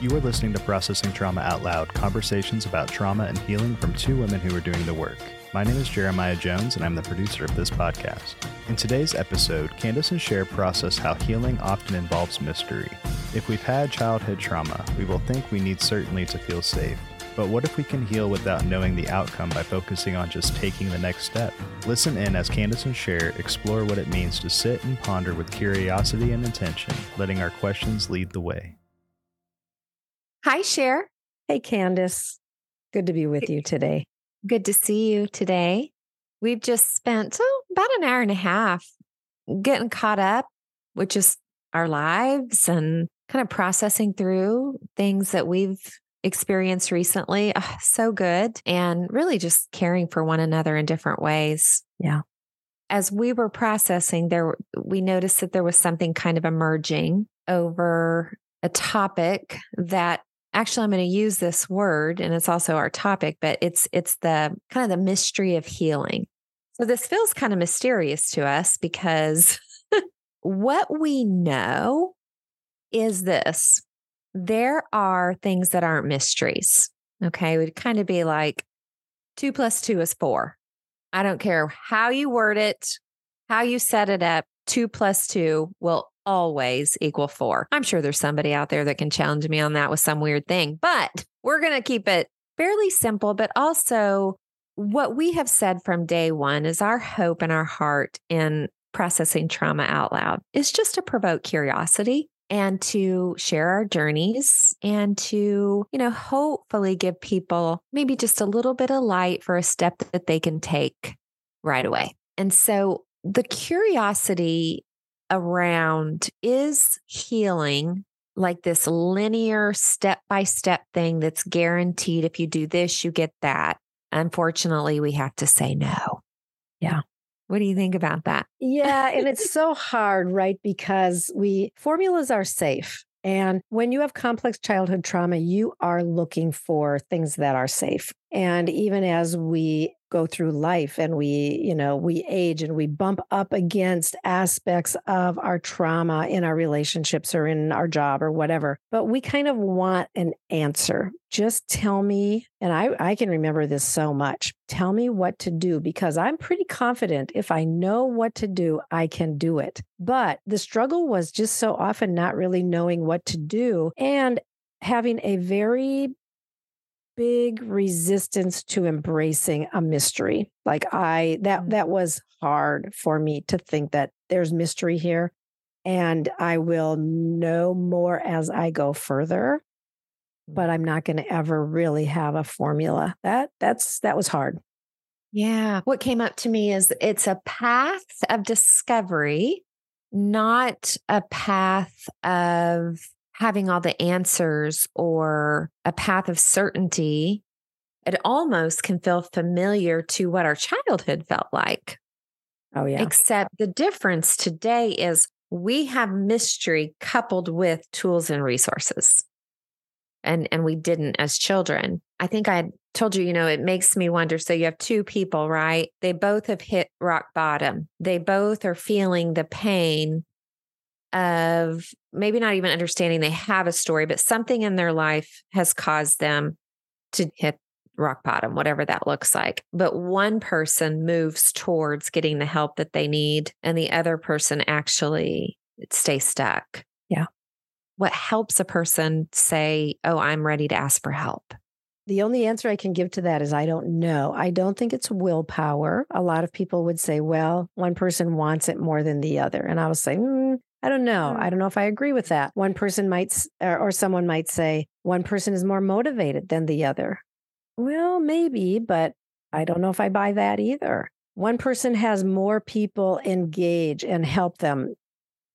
You are listening to Processing Trauma Out Loud conversations about trauma and healing from two women who are doing the work. My name is Jeremiah Jones, and I'm the producer of this podcast. In today's episode, Kandace and Sher process how healing often involves mystery. If we've had childhood trauma, we will think we need certainty to feel safe. But what if we can heal without knowing the outcome by focusing on just taking the next step? Listen in as Kandace and Sher explore what it means to sit and ponder with curiosity and intention, letting our questions lead the way. Hi, Sher. Hey, Kandace. Good to be with you today. Good to see you today. We've just spent oh, about an hour and a half getting caught up with just our lives and kind of processing through things that we've experienced recently. Oh, so good. And really just caring for one another in different ways. Yeah. As we were processing, there we noticed that there was something kind of emerging over a topic that actually i'm going to use this word and it's also our topic but it's it's the kind of the mystery of healing. So this feels kind of mysterious to us because what we know is this there are things that aren't mysteries okay? It would kind of be like two plus two is four. I don't care how you word it how you set it up two plus two will always equal four. I'm sure there's somebody out there that can challenge me on that with some weird thing, but we're going to keep it fairly simple, but also what we have said from day one is our hope and our heart in processing trauma out loud is just to provoke curiosity and to share our journeys and to, you know, hopefully give people maybe just a little bit of light for a step that they can take right away. And so the curiosity around is healing like this linear step by step thing that's guaranteed if you do this, you get that. Unfortunately, we have to say no. Yeah. What do you think about that? Yeah. And it's so hard, right? Because we formulas are safe. And when you have complex childhood trauma, you are looking for things that are safe. And even as we go through life and we, you know, we age and we bump up against aspects of our trauma in our relationships or in our job or whatever. But we kind of want an answer. Just tell me, and I, I can remember this so much. Tell me what to do because I'm pretty confident if I know what to do, I can do it. But the struggle was just so often not really knowing what to do and having a very big resistance to embracing a mystery. Like I that mm. that was hard for me to think that there's mystery here and I will know more as I go further but I'm not going to ever really have a formula. That that's that was hard. Yeah. What came up to me is it's a path of discovery, not a path of having all the answers or a path of certainty, it almost can feel familiar to what our childhood felt like. Oh, yeah. Except the difference today is we have mystery coupled with tools and resources. And, and we didn't as children. I think I told you, you know, it makes me wonder. So you have two people, right? They both have hit rock bottom. They both are feeling the pain of maybe not even understanding they have a story, but something in their life has caused them to hit rock bottom, whatever that looks like. But one person moves towards getting the help that they need, and the other person actually stays stuck. Yeah. What helps a person say, Oh, I'm ready to ask for help? The only answer I can give to that is I don't know. I don't think it's willpower. A lot of people would say, well, one person wants it more than the other. And I would say, mm, I don't know. Mm. I don't know if I agree with that. One person might, or someone might say, one person is more motivated than the other. Well, maybe, but I don't know if I buy that either. One person has more people engage and help them.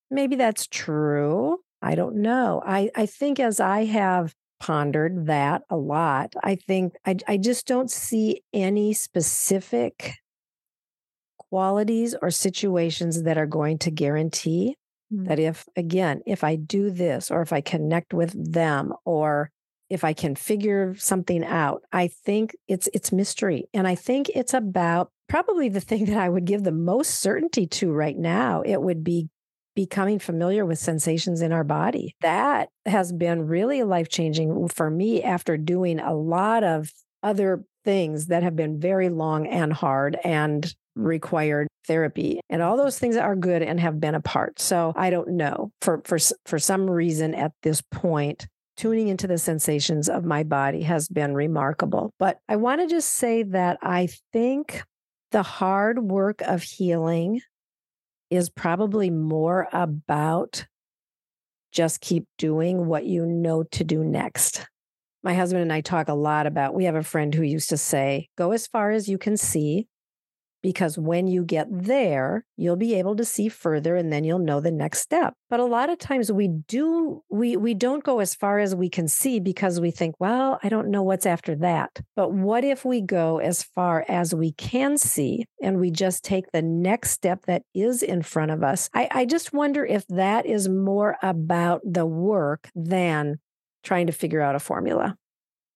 Maybe that's true. I don't know. I, I think as I have pondered that a lot, I think I, I just don't see any specific qualities or situations that are going to guarantee Mm. That if, again, if I do this or if I connect with them or if I can figure something out, I think it's it's mystery. And I think it's about probably the thing that I would give the most certainty to right now. It would be becoming familiar with sensations in our body. That has been really life changing for me after doing a lot of other things that have been very long and hard and required therapy and all those things are good and have been a part. So i don't know. For for for some reason at this point tuning into the sensations of my body has been remarkable. But i want to just say that i think the hard work of healing is probably more about just keep doing what you know to do next. My husband and I talk a lot about, we have a friend who used to say, go as far as you can see because when you get there, you'll be able to see further and then you'll know the next step. But a lot of times we do we we don't go as far as we can see because we think, well, I don't know what's after that. But what if we go as far as we can see and we just take the next step that is in front of us? I, I just wonder if that is more about the work than trying to figure out a formula.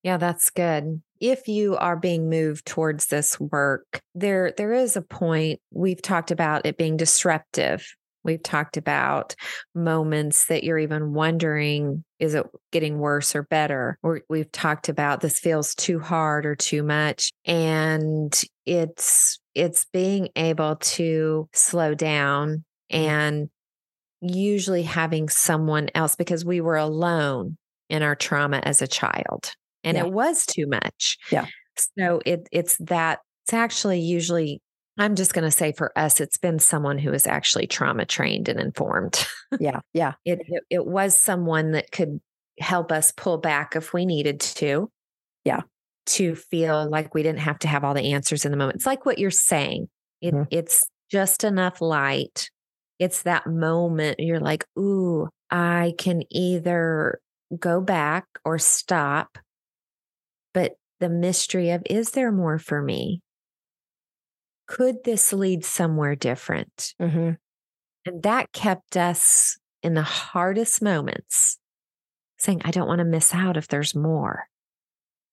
Yeah, that's good if you are being moved towards this work, there there is a point we've talked about it being disruptive. We've talked about moments that you're even wondering is it getting worse or better? Or we've talked about this feels too hard or too much and it's it's being able to slow down and usually having someone else because we were alone in our trauma as a child and yeah. it was too much. Yeah. So it it's that it's actually usually I'm just going to say for us, it's been someone who is actually trauma trained and informed. Yeah. Yeah. it, it, it was someone that could help us pull back if we needed to. Yeah. To feel like we didn't have to have all the answers in the moment. It's like what you're saying. It, mm-hmm. It's just enough light. It's that moment you're like, ooh, I can either go back or stop but the mystery of is there more for me? Could this lead somewhere different? Mm-hmm. And that kept us in the hardest moments saying, I don't want to miss out if there's more.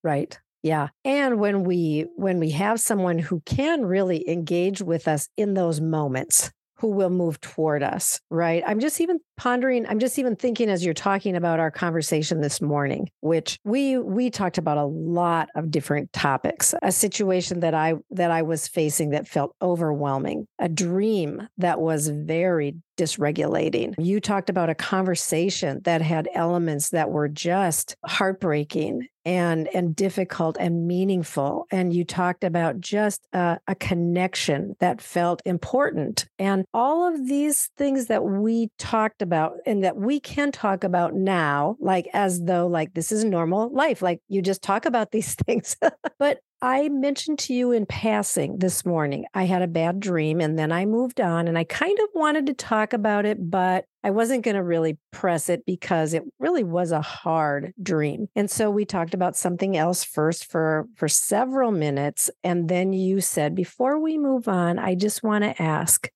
Right. Yeah. And when we when we have someone who can really engage with us in those moments, who will move toward us, right? I'm just even pondering, I'm just even thinking as you're talking about our conversation this morning, which we we talked about a lot of different topics. A situation that I that I was facing that felt overwhelming, a dream that was very dysregulating. You talked about a conversation that had elements that were just heartbreaking and and difficult and meaningful. And you talked about just a, a, connection that felt important. And all of these things that we talked about and that we can talk about now like as though like this is normal life like you just talk about these things. But I mentioned to you in passing this morning, I had a bad dream and then I moved on and I kind of wanted to talk about it, but I wasn't going to really press it because it really was a hard dream. And so we talked about something else first for for several minutes and then you said before we move on, I just want to ask,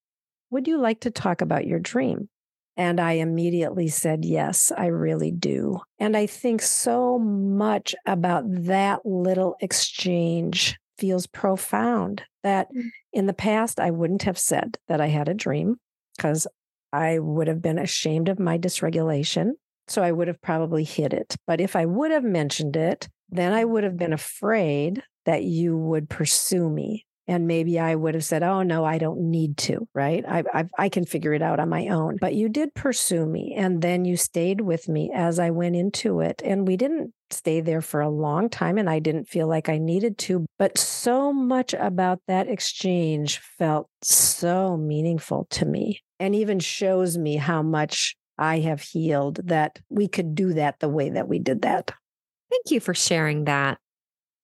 would you like to talk about your dream? And I immediately said, Yes, I really do. And I think so much about that little exchange feels profound that mm. in the past, I wouldn't have said that I had a dream because I would have been ashamed of my dysregulation. So I would have probably hid it. But if I would have mentioned it, then I would have been afraid that you would pursue me and maybe I would have said, "Oh no, I don't need to." Right? I, I I can figure it out on my own. But you did pursue me, and then you stayed with me as I went into it, and we didn't stay there for a long time, and I didn't feel like I needed to. But so much about that exchange felt so meaningful to me, and even shows me how much I have healed that we could do that the way that we did that. Thank you for sharing that.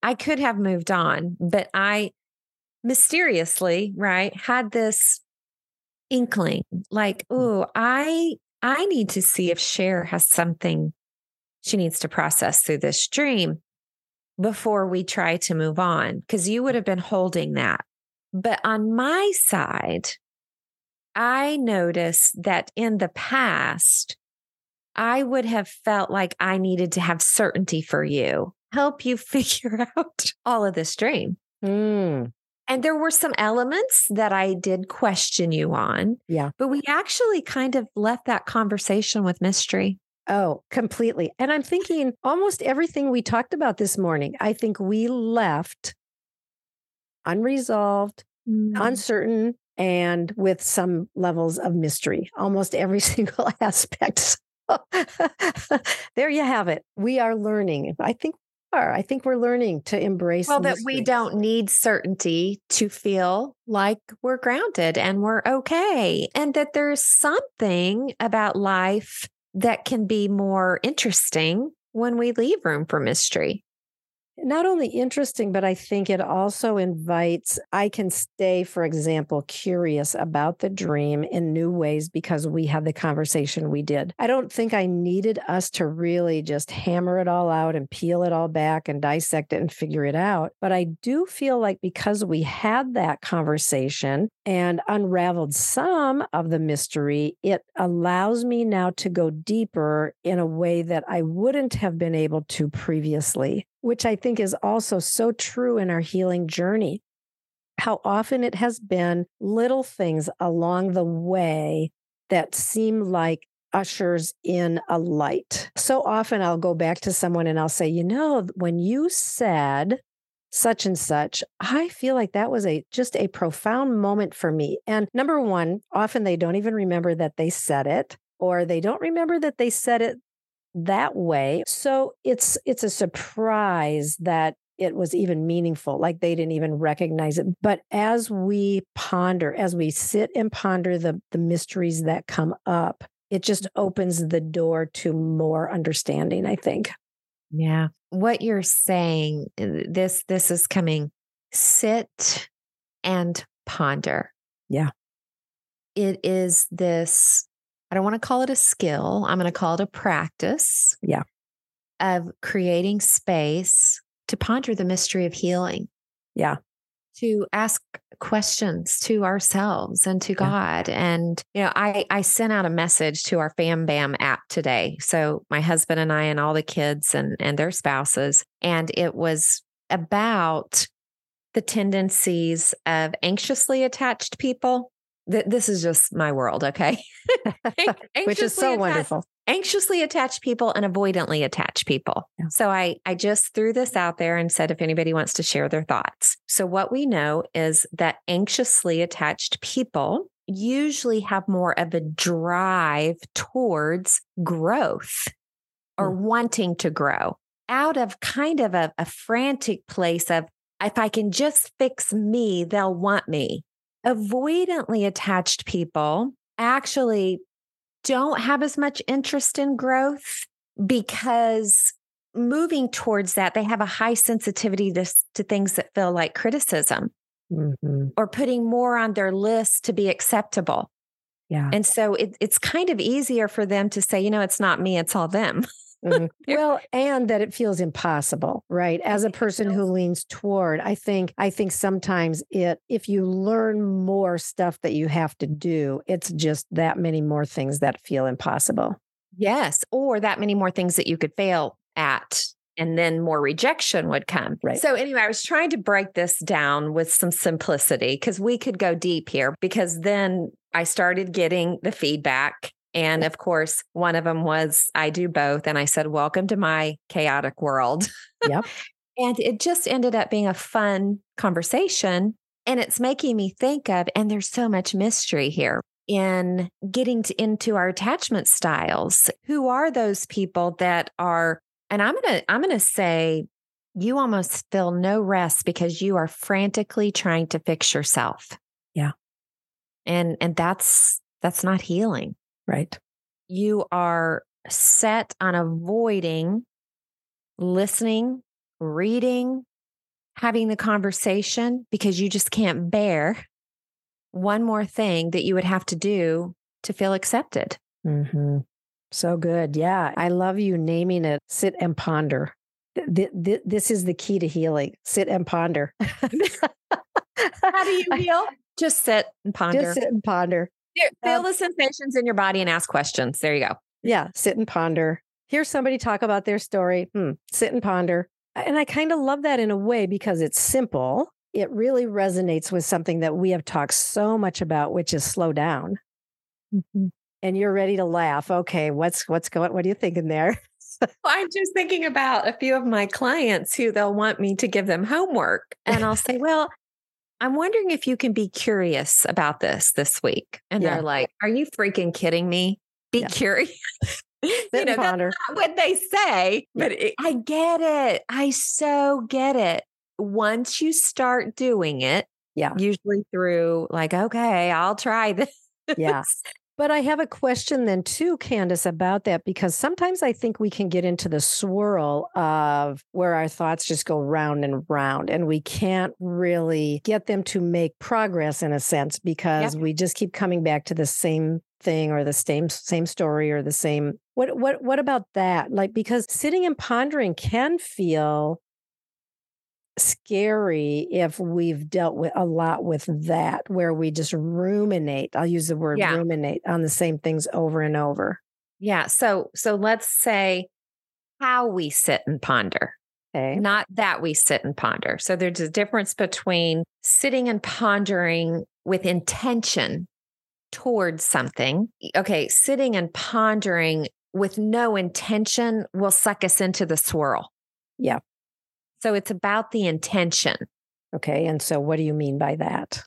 I could have moved on, but I mysteriously, right, had this inkling like, oh, I I need to see if Sher has something she needs to process through this dream before we try to move on because you would have been holding that. But on my side, I noticed that in the past, I would have felt like I needed to have certainty for you, help you figure out all of this dream. Mm. And there were some elements that I did question you on. Yeah. But we actually kind of left that conversation with mystery. Oh, completely. And I'm thinking almost everything we talked about this morning, I think we left unresolved, Mm-hmm. uncertain, and with some levels of mystery, almost every single aspect. there you have it. We are learning. I think are. I think we're learning to embrace. well, that we don't need certainty to feel like we're grounded and we're okay. And that there's something about life that can be more interesting when we leave room for mystery. Not only interesting, but I think it also invites, I can stay, for example, curious about the dream in new ways because we had the conversation we did. I don't think I needed us to really just hammer it all out and peel it all back and dissect it and figure it out. But I do feel like because we had that conversation and unraveled some of the mystery, it allows me now to go deeper in a way that I wouldn't have been able to previously which I think is also so true in our healing journey. How often it has been little things along the way that seem like ushers in a light. So often I'll go back to someone and I'll say, you know, when you said such and such, I feel like that was a just a profound moment for me. And number one, often they don't even remember that they said it or they don't remember that they said it that way. So it's it's a surprise that it was even meaningful, like they didn't even recognize it. But as we ponder, as we sit and ponder the the mysteries that come up, it just opens the door to more understanding, I think. Yeah. What you're saying, uh, this this is coming. Sit and ponder. Yeah. It is this, I don't want to call it a skill. I'm going to call it a practice. Yeah. Of creating space to ponder the mystery of healing. Yeah. To ask questions to ourselves and to God. And, you know, I, I sent out a message to our Fam Bam app today. So my husband and I and all the kids and, and their spouses. And it was about the tendencies of anxiously attached people. Th- This is just my world, okay? Which is so attached- wonderful. anxiously attached people and avoidantly attached people. Yeah. So I I just threw this out there and said if anybody wants to share their thoughts. So what we know is that anxiously attached people usually have more of a drive towards growth or mm. wanting to grow out of kind of a, a frantic place of if I can just fix me, they'll want me. Avoidantly attached people actually don't have as much interest in growth because moving towards that, they have a high sensitivity to, to things that feel like criticism Mhm. or putting more on their list to be acceptable. Yeah. And so it, it's kind of easier for them to say, you know, it's not me, it's all them. Mhm. well, and that it feels impossible, right? As a person who leans toward, I think I think sometimes it if you learn more stuff that you have to do, it's just that many more things that feel impossible. Yes. Or that many more things that you could fail at. And then more rejection would come. Right. So, anyway, I was trying to break this down with some simplicity because we could go deep here. Because then I started getting the feedback. And of course, one of them was, I do both. And I said, Welcome to my chaotic world. Yep. and it just ended up being a fun conversation. And it's making me think of, and there's so much mystery here in getting to, into our attachment styles. Who are those people that are, and I'm going to, I'm going to say, you almost feel no rest because you are frantically trying to fix yourself. Yeah. And, and that's, that's not healing. Right. You are set on avoiding listening, reading, having the conversation because you just can't bear one more thing that you would have to do to feel accepted. hmm So good. Yeah. I love you naming it sit and ponder. Th- th- this is the key to healing. Sit and ponder. How do you feel? Just sit and ponder. Just sit and ponder. Feel- Feel Um, the sensations in your body and ask questions. There you go. Yeah, sit and ponder. Hear somebody talk about their story. Hmm, sit and ponder. And I kind of love that in a way because it's simple. it really resonates with something that we have talked so much about, which is slow down. Mm-hmm. And you're ready to laugh. Okay, what's what's going? What are you thinking there? well, I'm just thinking about a few of my clients who they'll want me to give them homework, and I'll say, "Well, I'm wondering if you can be curious about this this week." And yeah. they're like, "Are you freaking kidding me? Be yeah. curious." you know, that's not what they say, but it, I get it. I so get it. Once you start doing it, yeah, usually through like, okay, I'll try this. Yeah. But I have a question then too, Kandace, about that, because sometimes I think we can get into the swirl of where our thoughts just go round and round, and we can't really get them to make progress in a sense because yep. we just keep coming back to the same thing or the same same story or the same what what what about that like because sitting and pondering can feel scary if we've dealt with a lot with that where we just ruminate i'll use the word yeah. ruminate on the same things over and over. Yeah so so let's say how we sit and ponder okay. not that we sit and ponder. So there's a difference between sitting and pondering with intention towards something. Okay sitting and pondering with no intention will suck us into the swirl. Yeah so it's about the intention. Okay. And so what do you mean by that?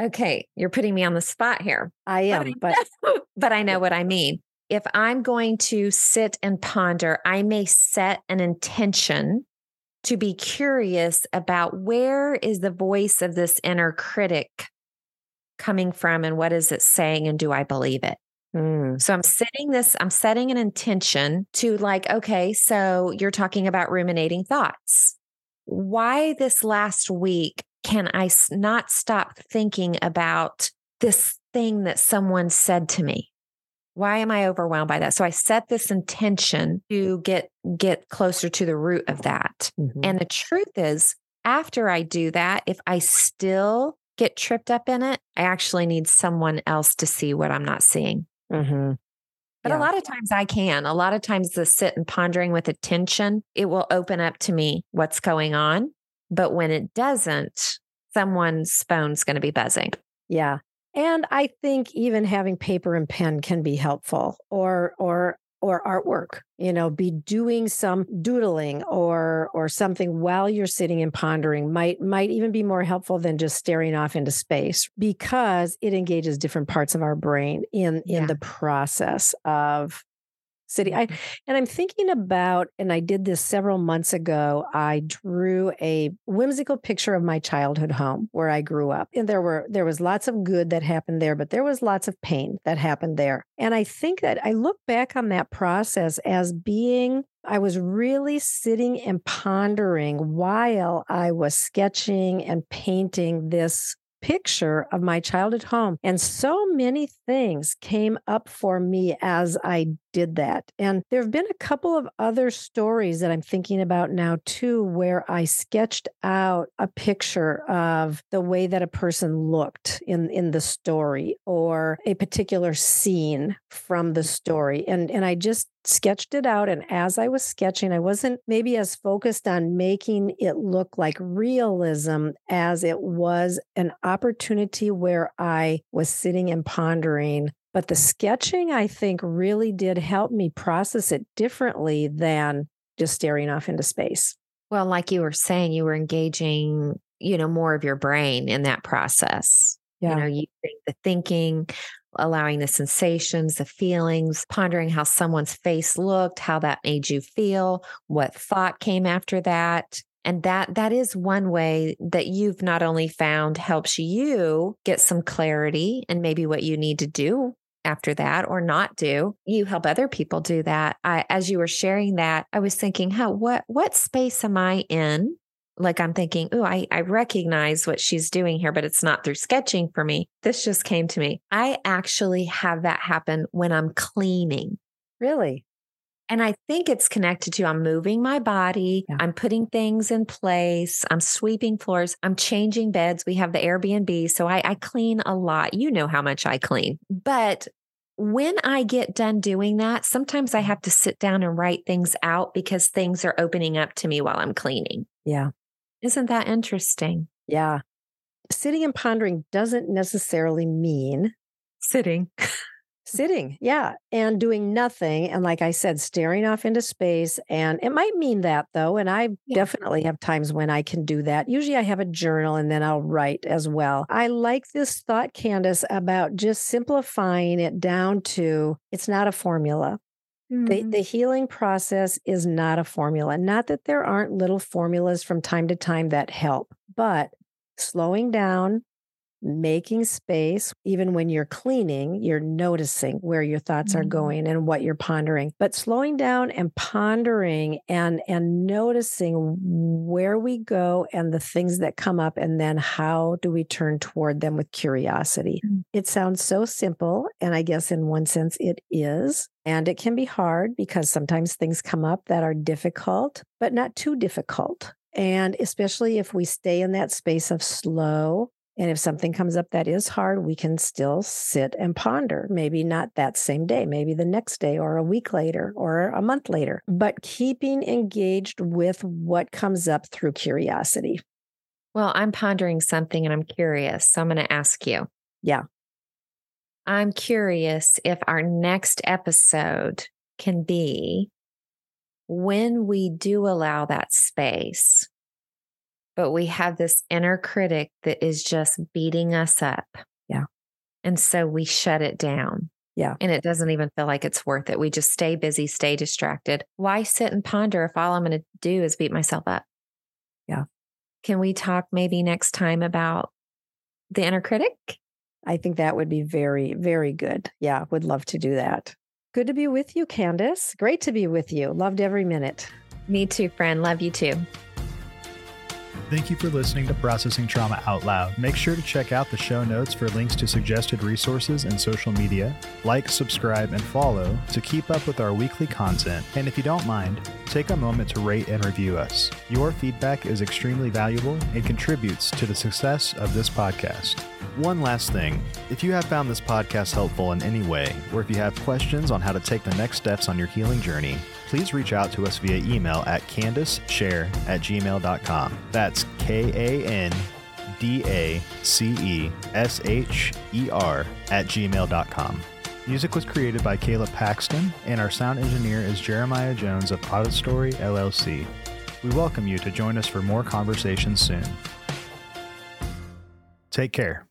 Okay. You're putting me on the spot here. I am, but but, but I know what I mean. If I'm going to sit and ponder, I may set an intention to be curious about where is the voice of this inner critic coming from and what is it saying and do I believe it? Mm. So I'm setting this, I'm setting an intention to like, okay, so you're talking about ruminating thoughts why this last week can I not stop thinking about this thing that someone said to me? Why am I overwhelmed by that? So I set this intention to get get closer to the root of that. Mm-hmm. And the truth is, after I do that, if I still get tripped up in it, I actually need someone else to see what I'm not seeing. Mm-hmm. But yeah. a lot of times I can. A lot of times the sit and pondering with attention, it will open up to me what's going on. But when it doesn't, someone's phone's going to be buzzing. Yeah. And I think even having paper and pen can be helpful or or or artwork you know be doing some doodling or or something while you're sitting and pondering might might even be more helpful than just staring off into space because it engages different parts of our brain in in yeah. the process of city. I mm-hmm. and I'm thinking about, and I did this several months ago. I drew a whimsical picture of my childhood home where I grew up. And there were there was lots of good that happened there, but there was lots of pain that happened there. And I think that I look back on that process as being I was really sitting and pondering while I was sketching and painting this picture of my childhood home. And so many things came up for me as I did that. And there have been a couple of other stories that I'm thinking about now, too, where I sketched out a picture of the way that a person looked in, in the story or a particular scene from the story. And, and I just sketched it out. And as I was sketching, I wasn't maybe as focused on making it look like realism as it was an opportunity where I was sitting and pondering but the sketching, I think, really did help me process it differently than just staring off into space. Well, like you were saying, you were engaging, you know, more of your brain in that process. Yeah. You know, you think the thinking, allowing the sensations, the feelings, pondering how someone's face looked, how that made you feel, what thought came after that. And that that is one way that you've not only found helps you get some clarity and maybe what you need to do after that or not do you help other people do that. I, as you were sharing that i was thinking how what what space am i in? Like i'm thinking oh I, I recognize what she's doing here but it's not through sketching for me. This just came to me. I actually have that happen when i'm cleaning. Really and I think it's connected to I'm moving my body, yeah. I'm putting things in place, I'm sweeping floors, I'm changing beds. We have the Airbnb. So I, I clean a lot. You know how much I clean. But when I get done doing that, sometimes I mm-hmm. have to sit down and write things out because things are opening up to me while I'm cleaning. Yeah. Isn't that interesting? Yeah. Sitting and pondering doesn't necessarily mean Sitting. sitting. Yeah. And doing nothing. And like I said, staring off into space. And it might mean that though. And I Yeah. definitely have times when I can do that. Usually I have a journal and then I'll write as well. I like this thought, Kandace, about just simplifying it down to it's not a formula. The, Mhm. the healing process is not a formula. Not that there aren't little formulas from time to time that help, but slowing down, making space, even when you're cleaning, you're noticing where your thoughts are Mhm. going and what you're pondering. But slowing down and pondering and and noticing where we go and the things that come up and then how do we turn toward them with curiosity. Mm. It sounds so simple and I guess in one sense it is. And it can be hard because sometimes things come up that are difficult, but not too difficult. And especially if we stay in that space of slow, and if something comes up that is hard, we can still sit and ponder. Maybe not that same day, maybe the next day or a week later or a month later, but keeping engaged with what comes up through curiosity. Well, I'm pondering something and I'm curious. So I'm going to ask you. Yeah. I'm curious if our next episode can be when we do allow that space, but we have this inner critic that is just beating us up. Yeah. And so we shut it down. Yeah. And it doesn't even feel like it's worth it. We just stay busy, stay distracted. Why sit and ponder if all I'm going to do is beat myself up? Yeah. Can we talk maybe next time about the inner critic? I think that would be very, very good. Yeah, would love to do that. Good to be with you, Kandace. Great to be with you. Loved every minute. Me too, friend. Love you too. Thank you for listening to Processing Trauma Out Loud. Make sure to check out the show notes for links to suggested resources and social media. Like, subscribe, and follow to keep up with our weekly content. And if you don't mind, take a moment to rate and review us. Your feedback is extremely valuable and contributes to the success of this podcast. One last thing if you have found this podcast helpful in any way, or if you have questions on how to take the next steps on your healing journey, please reach out to us via email at kandacesher at gmail.com. That's K A N D A C E S H E R at gmail.com. Music was created by Caleb Paxton, and our sound engineer is Jeremiah Jones of Audistory LLC. We welcome you to join us for more conversations soon. Take care.